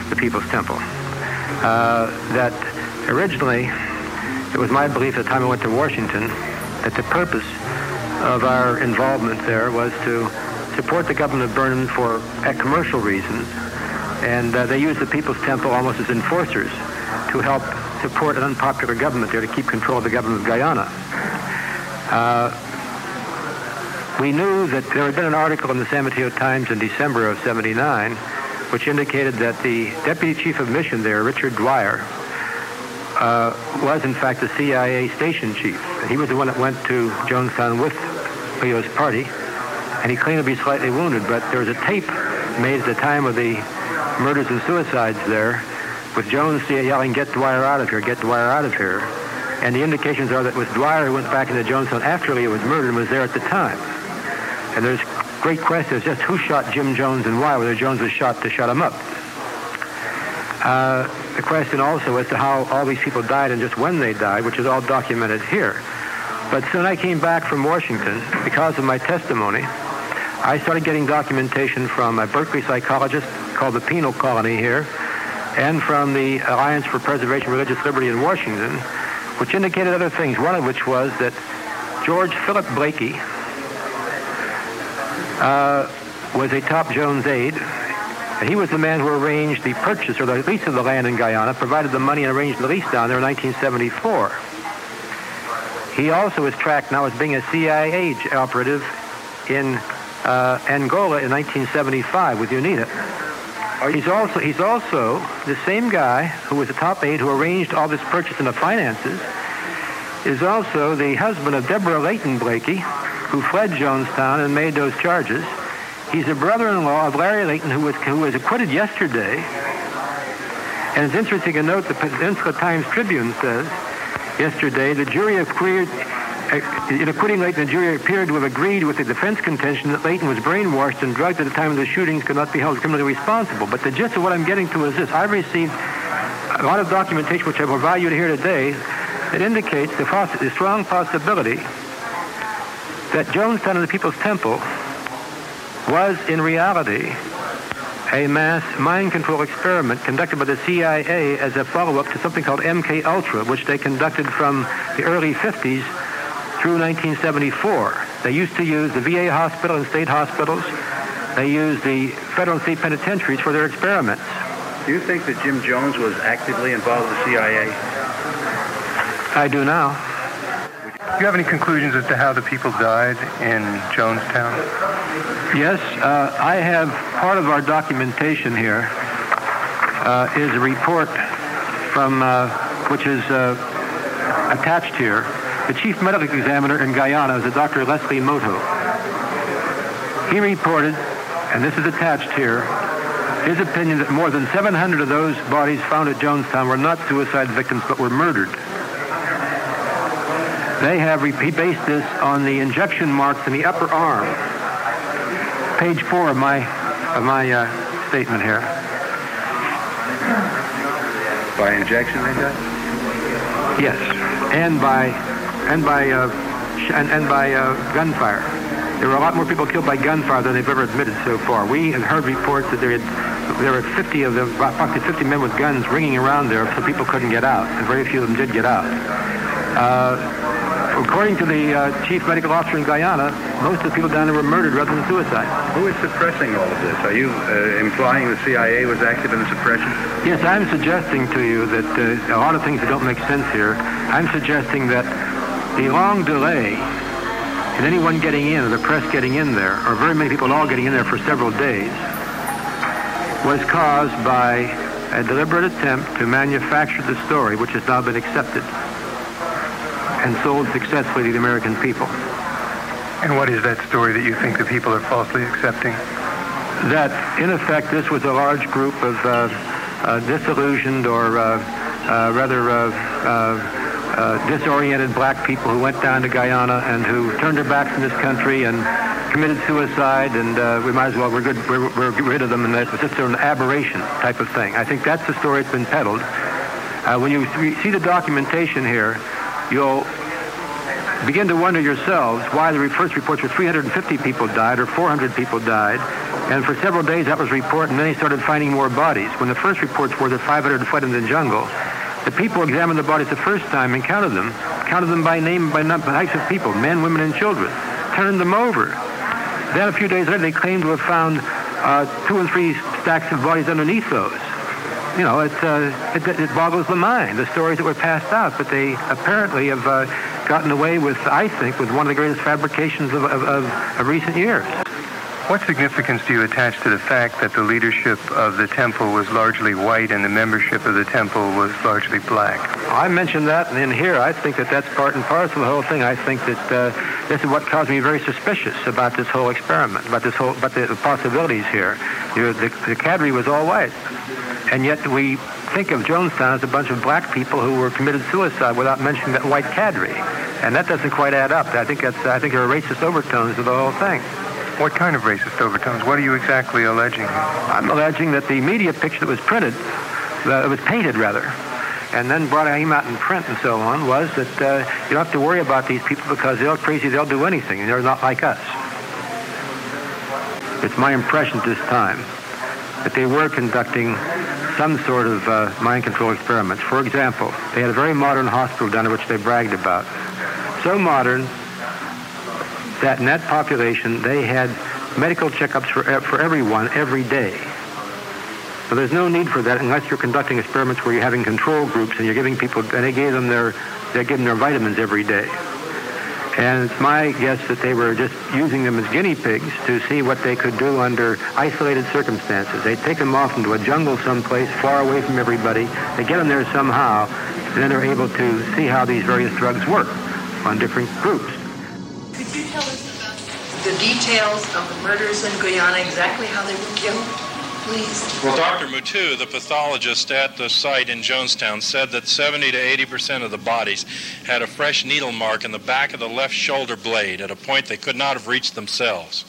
the People's Temple. Uh, that originally, it was my belief at the time I went to Washington that the purpose of our involvement there was to support the government of Burnham for commercial reasons, and uh, they used the People's Temple almost as enforcers to help support an unpopular government there to keep control of the government of Guyana. Uh, we knew that there had been an article in the San Mateo Times in December of 79 which indicated that the deputy chief of mission there, Richard Dwyer, uh, was in fact the CIA station chief. He was the one that went to Jonestown with Leo's party, and he claimed to be slightly wounded. But there was a tape made at the time of the murders and suicides there, with Jones yelling, "Get Dwyer out of here! Get Dwyer out of here!" And the indications are that it was Dwyer who went back into Jonestown after Leo was murdered and was there at the time. And there's great question is just who shot Jim Jones and why, whether Jones was shot to shut him up. Uh, the question also as to how all these people died and just when they died, which is all documented here. But soon I came back from Washington because of my testimony. I started getting documentation from a Berkeley psychologist called the Penal Colony here, and from the Alliance for Preservation of Religious Liberty in Washington, which indicated other things. One of which was that George Philip Blakey, uh, was a top Jones aide. He was the man who arranged the purchase or the lease of the land in Guyana, provided the money and arranged the lease down there in 1974. He also is tracked now as being a CIA operative in uh, Angola in 1975 with UNITA. He's also he's also the same guy who was the top aide who arranged all this purchase and the finances. Is also the husband of Deborah Layton Blakey, who fled Jonestown and made those charges. He's a brother-in-law of Larry Layton, who was, who was acquitted yesterday. And it's interesting to note the Peninsula Times Tribune says yesterday the jury appeared, uh, in acquitting Layton, the jury appeared to have agreed with the defense contention that Layton was brainwashed and drugged at the time of the shootings could not be held criminally responsible. But the gist of what I'm getting to is this. I've received a lot of documentation, which I will you here today, that indicates the, the strong possibility that Jonestown and the People's Temple was in reality a mass mind control experiment conducted by the CIA as a follow-up to something called MK Ultra, which they conducted from the early 50s through 1974. They used to use the VA hospital and state hospitals. They used the federal and state penitentiaries for their experiments. Do you think that Jim Jones was actively involved with the CIA? I do now. Do you have any conclusions as to how the people died in Jonestown? Yes, uh, I have part of our documentation here uh, is a report from uh, which is uh, attached here. The chief medical examiner in Guyana is a Dr. Leslie Mootoo. He reported, and this is attached here, his opinion that more than 700 of those bodies found at Jonestown were not suicide victims but were murdered. They have he based this on the injection marks in the upper arm. Page four of my of my uh, statement here. By injection, they died. Yes, and by and by uh, sh- and, and by uh, gunfire. There were a lot more people killed by gunfire than they've ever admitted so far. We had heard reports that there had there were 50 of them, approximately 50 men with guns ringing around there, so people couldn't get out, and very few of them did get out. Uh, according to the uh, chief medical officer in Guyana, most of the people down there were murdered rather than suicide. Who is suppressing all of this? Are you uh, implying the CIA was active in the suppression? Yes, I'm suggesting to you that uh, a lot of things that don't make sense here. I'm suggesting that the long delay in anyone getting in, or the press getting in there, or very many people all getting in there for several days, was caused by a deliberate attempt to manufacture the story, which has now been accepted and sold successfully to the American people. And what is that story that you think the people are falsely accepting? That, in effect, this was a large group of uh, uh, disillusioned or uh, uh rather uh, uh, disoriented black people who went down to Guyana and who turned their backs on this country and committed suicide, and we might as well we're good we're, we're rid of them, and was just an aberration type of thing. I think that's the story that's been peddled. when you see the documentation here, you'll begin to wonder yourselves why the first reports were 350 people died or 400 people died. And for several days that was reported, and then they started finding more bodies. When the first reports were that 500 fled in the jungle, the people examined the bodies the first time and counted them, counted them by name, by types of people, men, women, and children, turned them over. Then a few days later, they claimed to have found uh, two and three stacks of bodies underneath those you know, it, uh, it, it, boggles the mind, the stories that were passed out. But they apparently have uh, gotten away with, I think, with one of the greatest fabrications of, of, of, of recent years. What significance do you attach to the fact that the leadership of the temple was largely white and the membership of the temple was largely black? I mentioned that, and in here, I think that that's part and parcel of the whole thing. I think that uh, this is what caused me very suspicious about this whole experiment, about this whole, about the possibilities here. The, the cadre was all white. And yet we think of Jonestown as a bunch of black people who were committed suicide without mentioning that white cadre. And that doesn't quite add up. I think that's I think there are racist overtones to the whole thing. What kind of racist overtones? What are you exactly alleging? I'm alleging that the media picture that was printed, that was painted rather, and then brought out in print and so on, was that uh, you don't have to worry about these people because they're crazy, they'll do anything, and they're not like us. It's my impression at this time that they were conducting some sort of uh, mind control experiments. For example, they had a very modern hospital down there which they bragged about. So modern that in that population they had medical checkups for, for everyone every day. So there's no need for that unless you're conducting experiments where you're having control groups and you're giving people, and they gave them their, they're giving their vitamins every day. And it's my guess that they were just using them as guinea pigs to see what they could do under isolated circumstances. They'd take them off into a jungle someplace far away from everybody. They get them there somehow, and then they're able to see how these various drugs work on different groups. Could you tell us about the details of the murders in Guyana, exactly how they were killed? Please? Well, Dr. Mootoo, the pathologist at the site in Jonestown, said that 70 to 80 percent of the bodies had a fresh needle mark in the back of the left shoulder blade at a point they could not have reached themselves,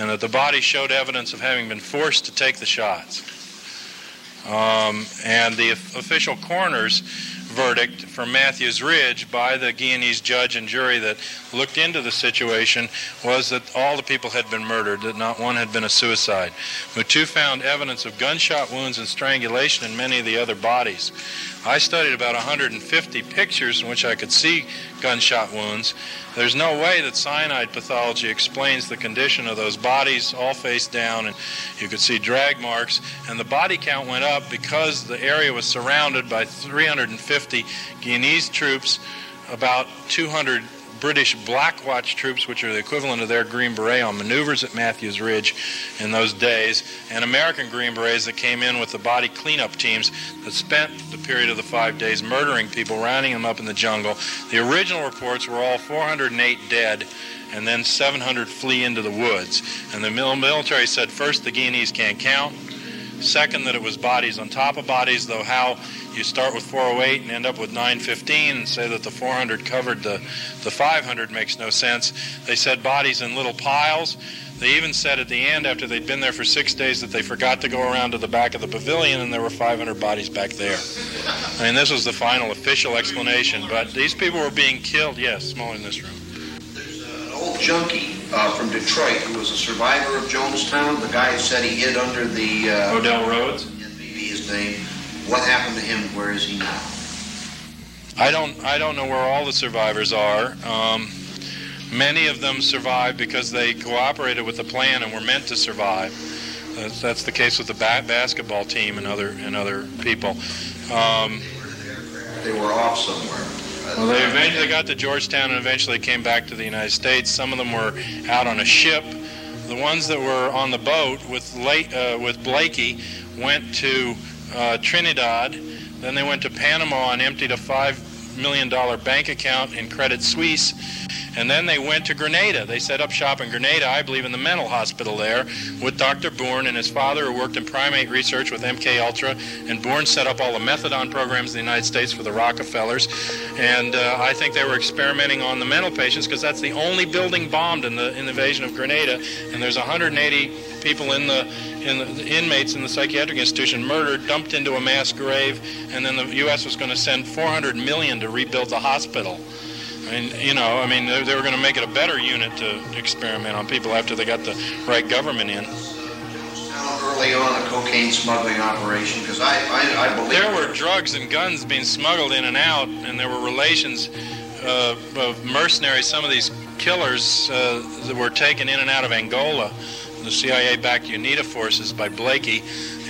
and that the body showed evidence of having been forced to take the shots. Um, and the official coroners verdict from Matthews Ridge by the Guyanese judge and jury that looked into the situation was that all the people had been murdered, that not one had been a suicide. Mootoo found evidence of gunshot wounds and strangulation in many of the other bodies. I studied about 150 pictures in which I could see gunshot wounds. There's no way that cyanide pathology explains the condition of those bodies all face down, and you could see drag marks. And the body count went up because the area was surrounded by 350 Guyanese troops, about 200 British Black Watch troops, which are the equivalent of their Green Beret on maneuvers at Matthews Ridge in those days, and American Green Berets that came in with the body cleanup teams that spent the period of the five days murdering people, rounding them up in the jungle. The original reports were all 408 dead and then 700 flee into the woods. And the military said first the Guyanese can't count, second that it was bodies on top of bodies, though how you start with 408 and end up with 915 and say that the 400 covered the, the 500 makes no sense. They said bodies in little piles. They even said at the end, after they'd been there for six days, that they forgot to go around to the back of the pavilion and there were 500 bodies back there. I mean, this was the final official explanation, but these people were being killed. Yes, smaller in this room. There's uh, An old junkie uh, from Detroit who was a survivor of Jonestown. The guy said he hid under the. Uh, Odell Rhodes? Maybe his name. What happened to him? Where is he now? I don't. I don't know where all the survivors are. Um, many of them survived because they cooperated with the plan and were meant to survive. That's, that's the case with the ba- basketball team and other and other people. Um, They were off somewhere. Well, they eventually got to Georgetown and eventually came back to the United States. Some of them were out on a ship. The ones that were on the boat with late, uh, with Blakey went to uh, Trinidad. Then they went to Panama and emptied a five million dollar bank account in Credit Suisse. And then they went to Grenada. They set up shop in Grenada, I believe, in the mental hospital there, with Dr. Bourne and his father, who worked in primate research with MK Ultra. And Bourne set up all the methadone programs in the United States for the Rockefellers. And uh, I think they were experimenting on the mental patients because that's the only building bombed in the, in the invasion of Grenada. And there's 180 people in the in the, the inmates in the psychiatric institution murdered, dumped into a mass grave, and then the U.S. was going to send 400 million to rebuild the hospital. I mean, you know, I mean, they, they were going to make it a better unit to experiment on people after they got the right government in. Early on, a cocaine smuggling operation, because I, I, I believe There were drugs and guns being smuggled in and out, and there were relations uh, of mercenaries. Some of these killers uh, that were taken in and out of Angola. The CIA backed UNITA forces by Blakey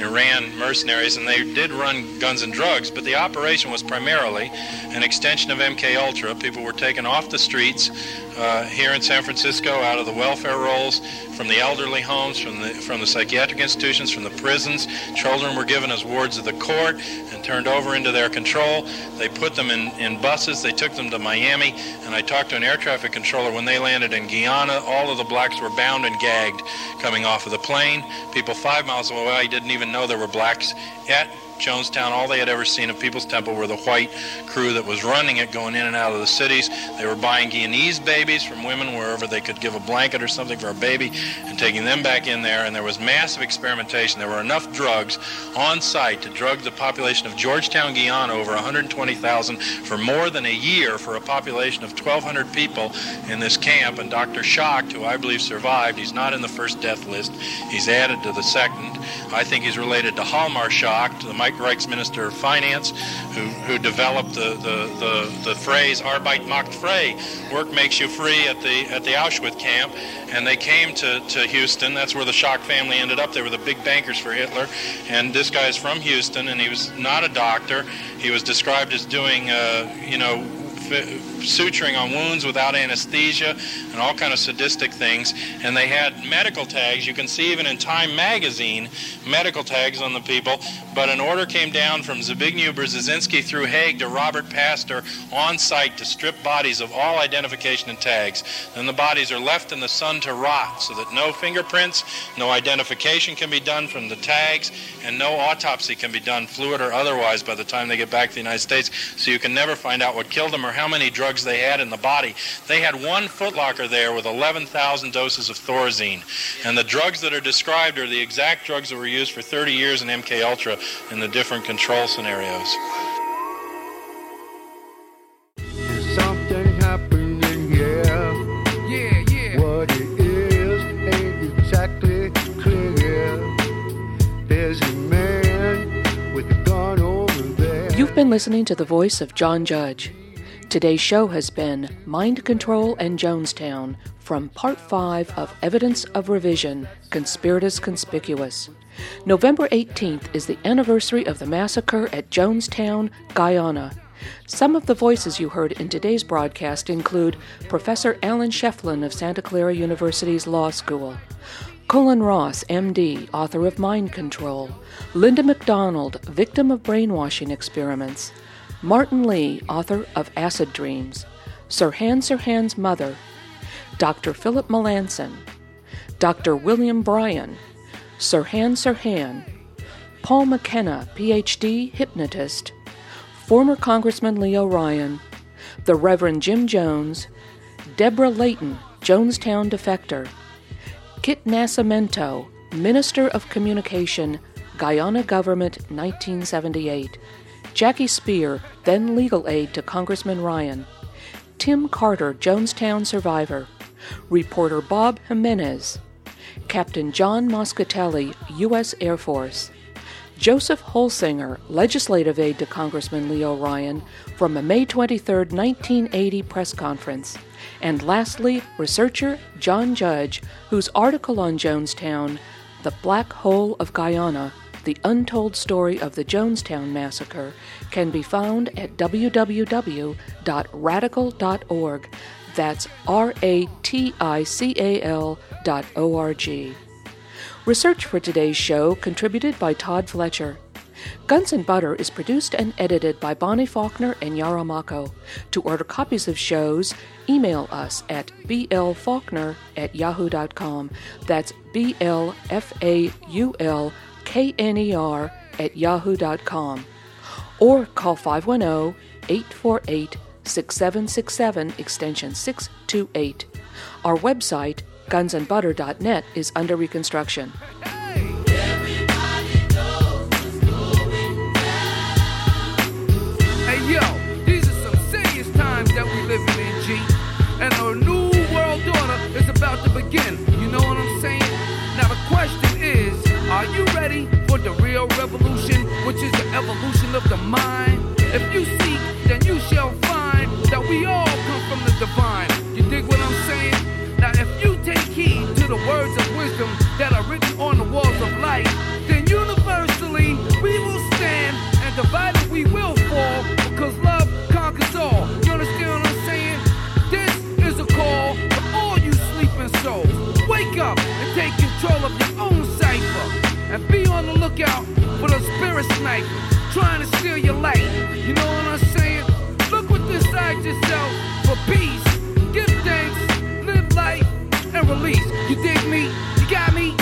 and ran mercenaries, and they did run guns and drugs, but the operation was primarily an extension of MK Ultra. People were taken off the streets uh, here in San Francisco out of the welfare rolls, from the elderly homes, from the from the psychiatric institutions, from the prisons. Children were given as wards of the court and turned over into their control. They put them in, in buses. They took them to Miami, and I talked to an air traffic controller when they landed in Guyana. All of the blacks were bound and gagged coming off of the plane. People five miles away didn't even know there were blacks at Jonestown. All they had ever seen of People's Temple were the white crew that was running it, going in and out of the cities. They were buying Guyanese babies from women wherever they could give a blanket or something for a baby and taking them back in there. And there was massive experimentation. There were enough drugs on site to drug the population of Georgetown, Guyana, over 120,000 for more than a year for a population of 1,200 people in this camp. And Dr. Schacht, who I believe survived, he's not in the first death list. He's added to the second. I think he's related to Hjalmar Schacht, the Mike Reich's Minister of Finance, who, who developed the, the, the, the phrase Arbeit macht frei, work makes you free at the, at the Auschwitz camp. And they came to, to Houston. That's where the Schacht family ended up. They were the big bankers for Hitler. And this guy is from Houston, and he was not a doctor. He was described as doing, uh, you know, suturing on wounds without anesthesia and all kind of sadistic things. And they had medical tags. You can see even in time magazine medical tags on the people. But an order came down from Zbigniew Brzezinski through Hague to Robert Pastor on site to strip bodies of all identification and tags. Then the bodies are left in the sun to rot so that no fingerprints no identification can be done from the tags and no autopsy can be done fluid or otherwise by the time they get back to the United States. So you can never find out what killed them or how many drugs drugs they had in the body. They had one footlocker there with 11,000 doses of Thorazine. And the drugs that are described are the exact drugs that were used for 30 years in MK Ultra in the different control scenarios. You've been listening to the voice of John Judge. Today's show has been Mind Control and Jonestown from Part 5 of Evidence of Revision Conspiratus Conspicuous. November 18th is the anniversary of the massacre at Jonestown, Guyana. Some of the voices you heard in today's broadcast include Professor Alan Scheflin of Santa Clara University's Law School, Colin Ross, MD, author of Mind Control, Linda Macdonald, victim of brainwashing experiments, Martin Lee, author of Acid Dreams, Sirhan Sirhan's mother, Dr. Philip Melanson, Dr. William Bryan, Sirhan Sirhan, Paul McKenna, PhD, hypnotist, former Congressman Leo Ryan, the Reverend Jim Jones, Deborah Layton, Jonestown defector, Kit Nascimento, Minister of Communication, Guyana Government, 1978, Jackie Speier, then legal aide to Congressman Ryan, Tim Carter, Jonestown survivor, reporter Bob Jimenez, Captain John Moscatelli, U.S. Air Force, Joseph Holsinger, legislative aide to Congressman Leo Ryan, from a May 23, 1980 press conference. And lastly, researcher John Judge, whose article on Jonestown, The Black Hole of Guyana, the untold story of the Jonestown Massacre, can be found at www.ratical.org. That's R A T I C A L dot O R G. Research for today's show contributed by Todd Fletcher. Guns and Butter is produced and edited by Bonnie Faulkner and Yara Mako. To order copies of shows, email us at blfaulkner at yahoo.com. That's B L F A U L K N E R at yahoo.com. Or call 510 848 6767 extension 628. Our website, gunsandbutter.net, is under reconstruction. Hey yo, these are some serious times that we in, G. And a new world order is about to begin. Revolution, which is the evolution of the mind? If you seek, then you shall find that we all come from the divine. You dig what I'm saying? Now if you take heed to the words of wisdom that are written on the walls of light, then universally we will stand and divided we will fall because love conquers all. You understand what I'm saying? This is a call to all you sleeping souls. Wake up and take control of your own and be on the lookout for the spirit snipers trying to steal your life. You know what I'm saying? Look what's inside yourself for peace. Give thanks, live life, and release. You dig me? You got me?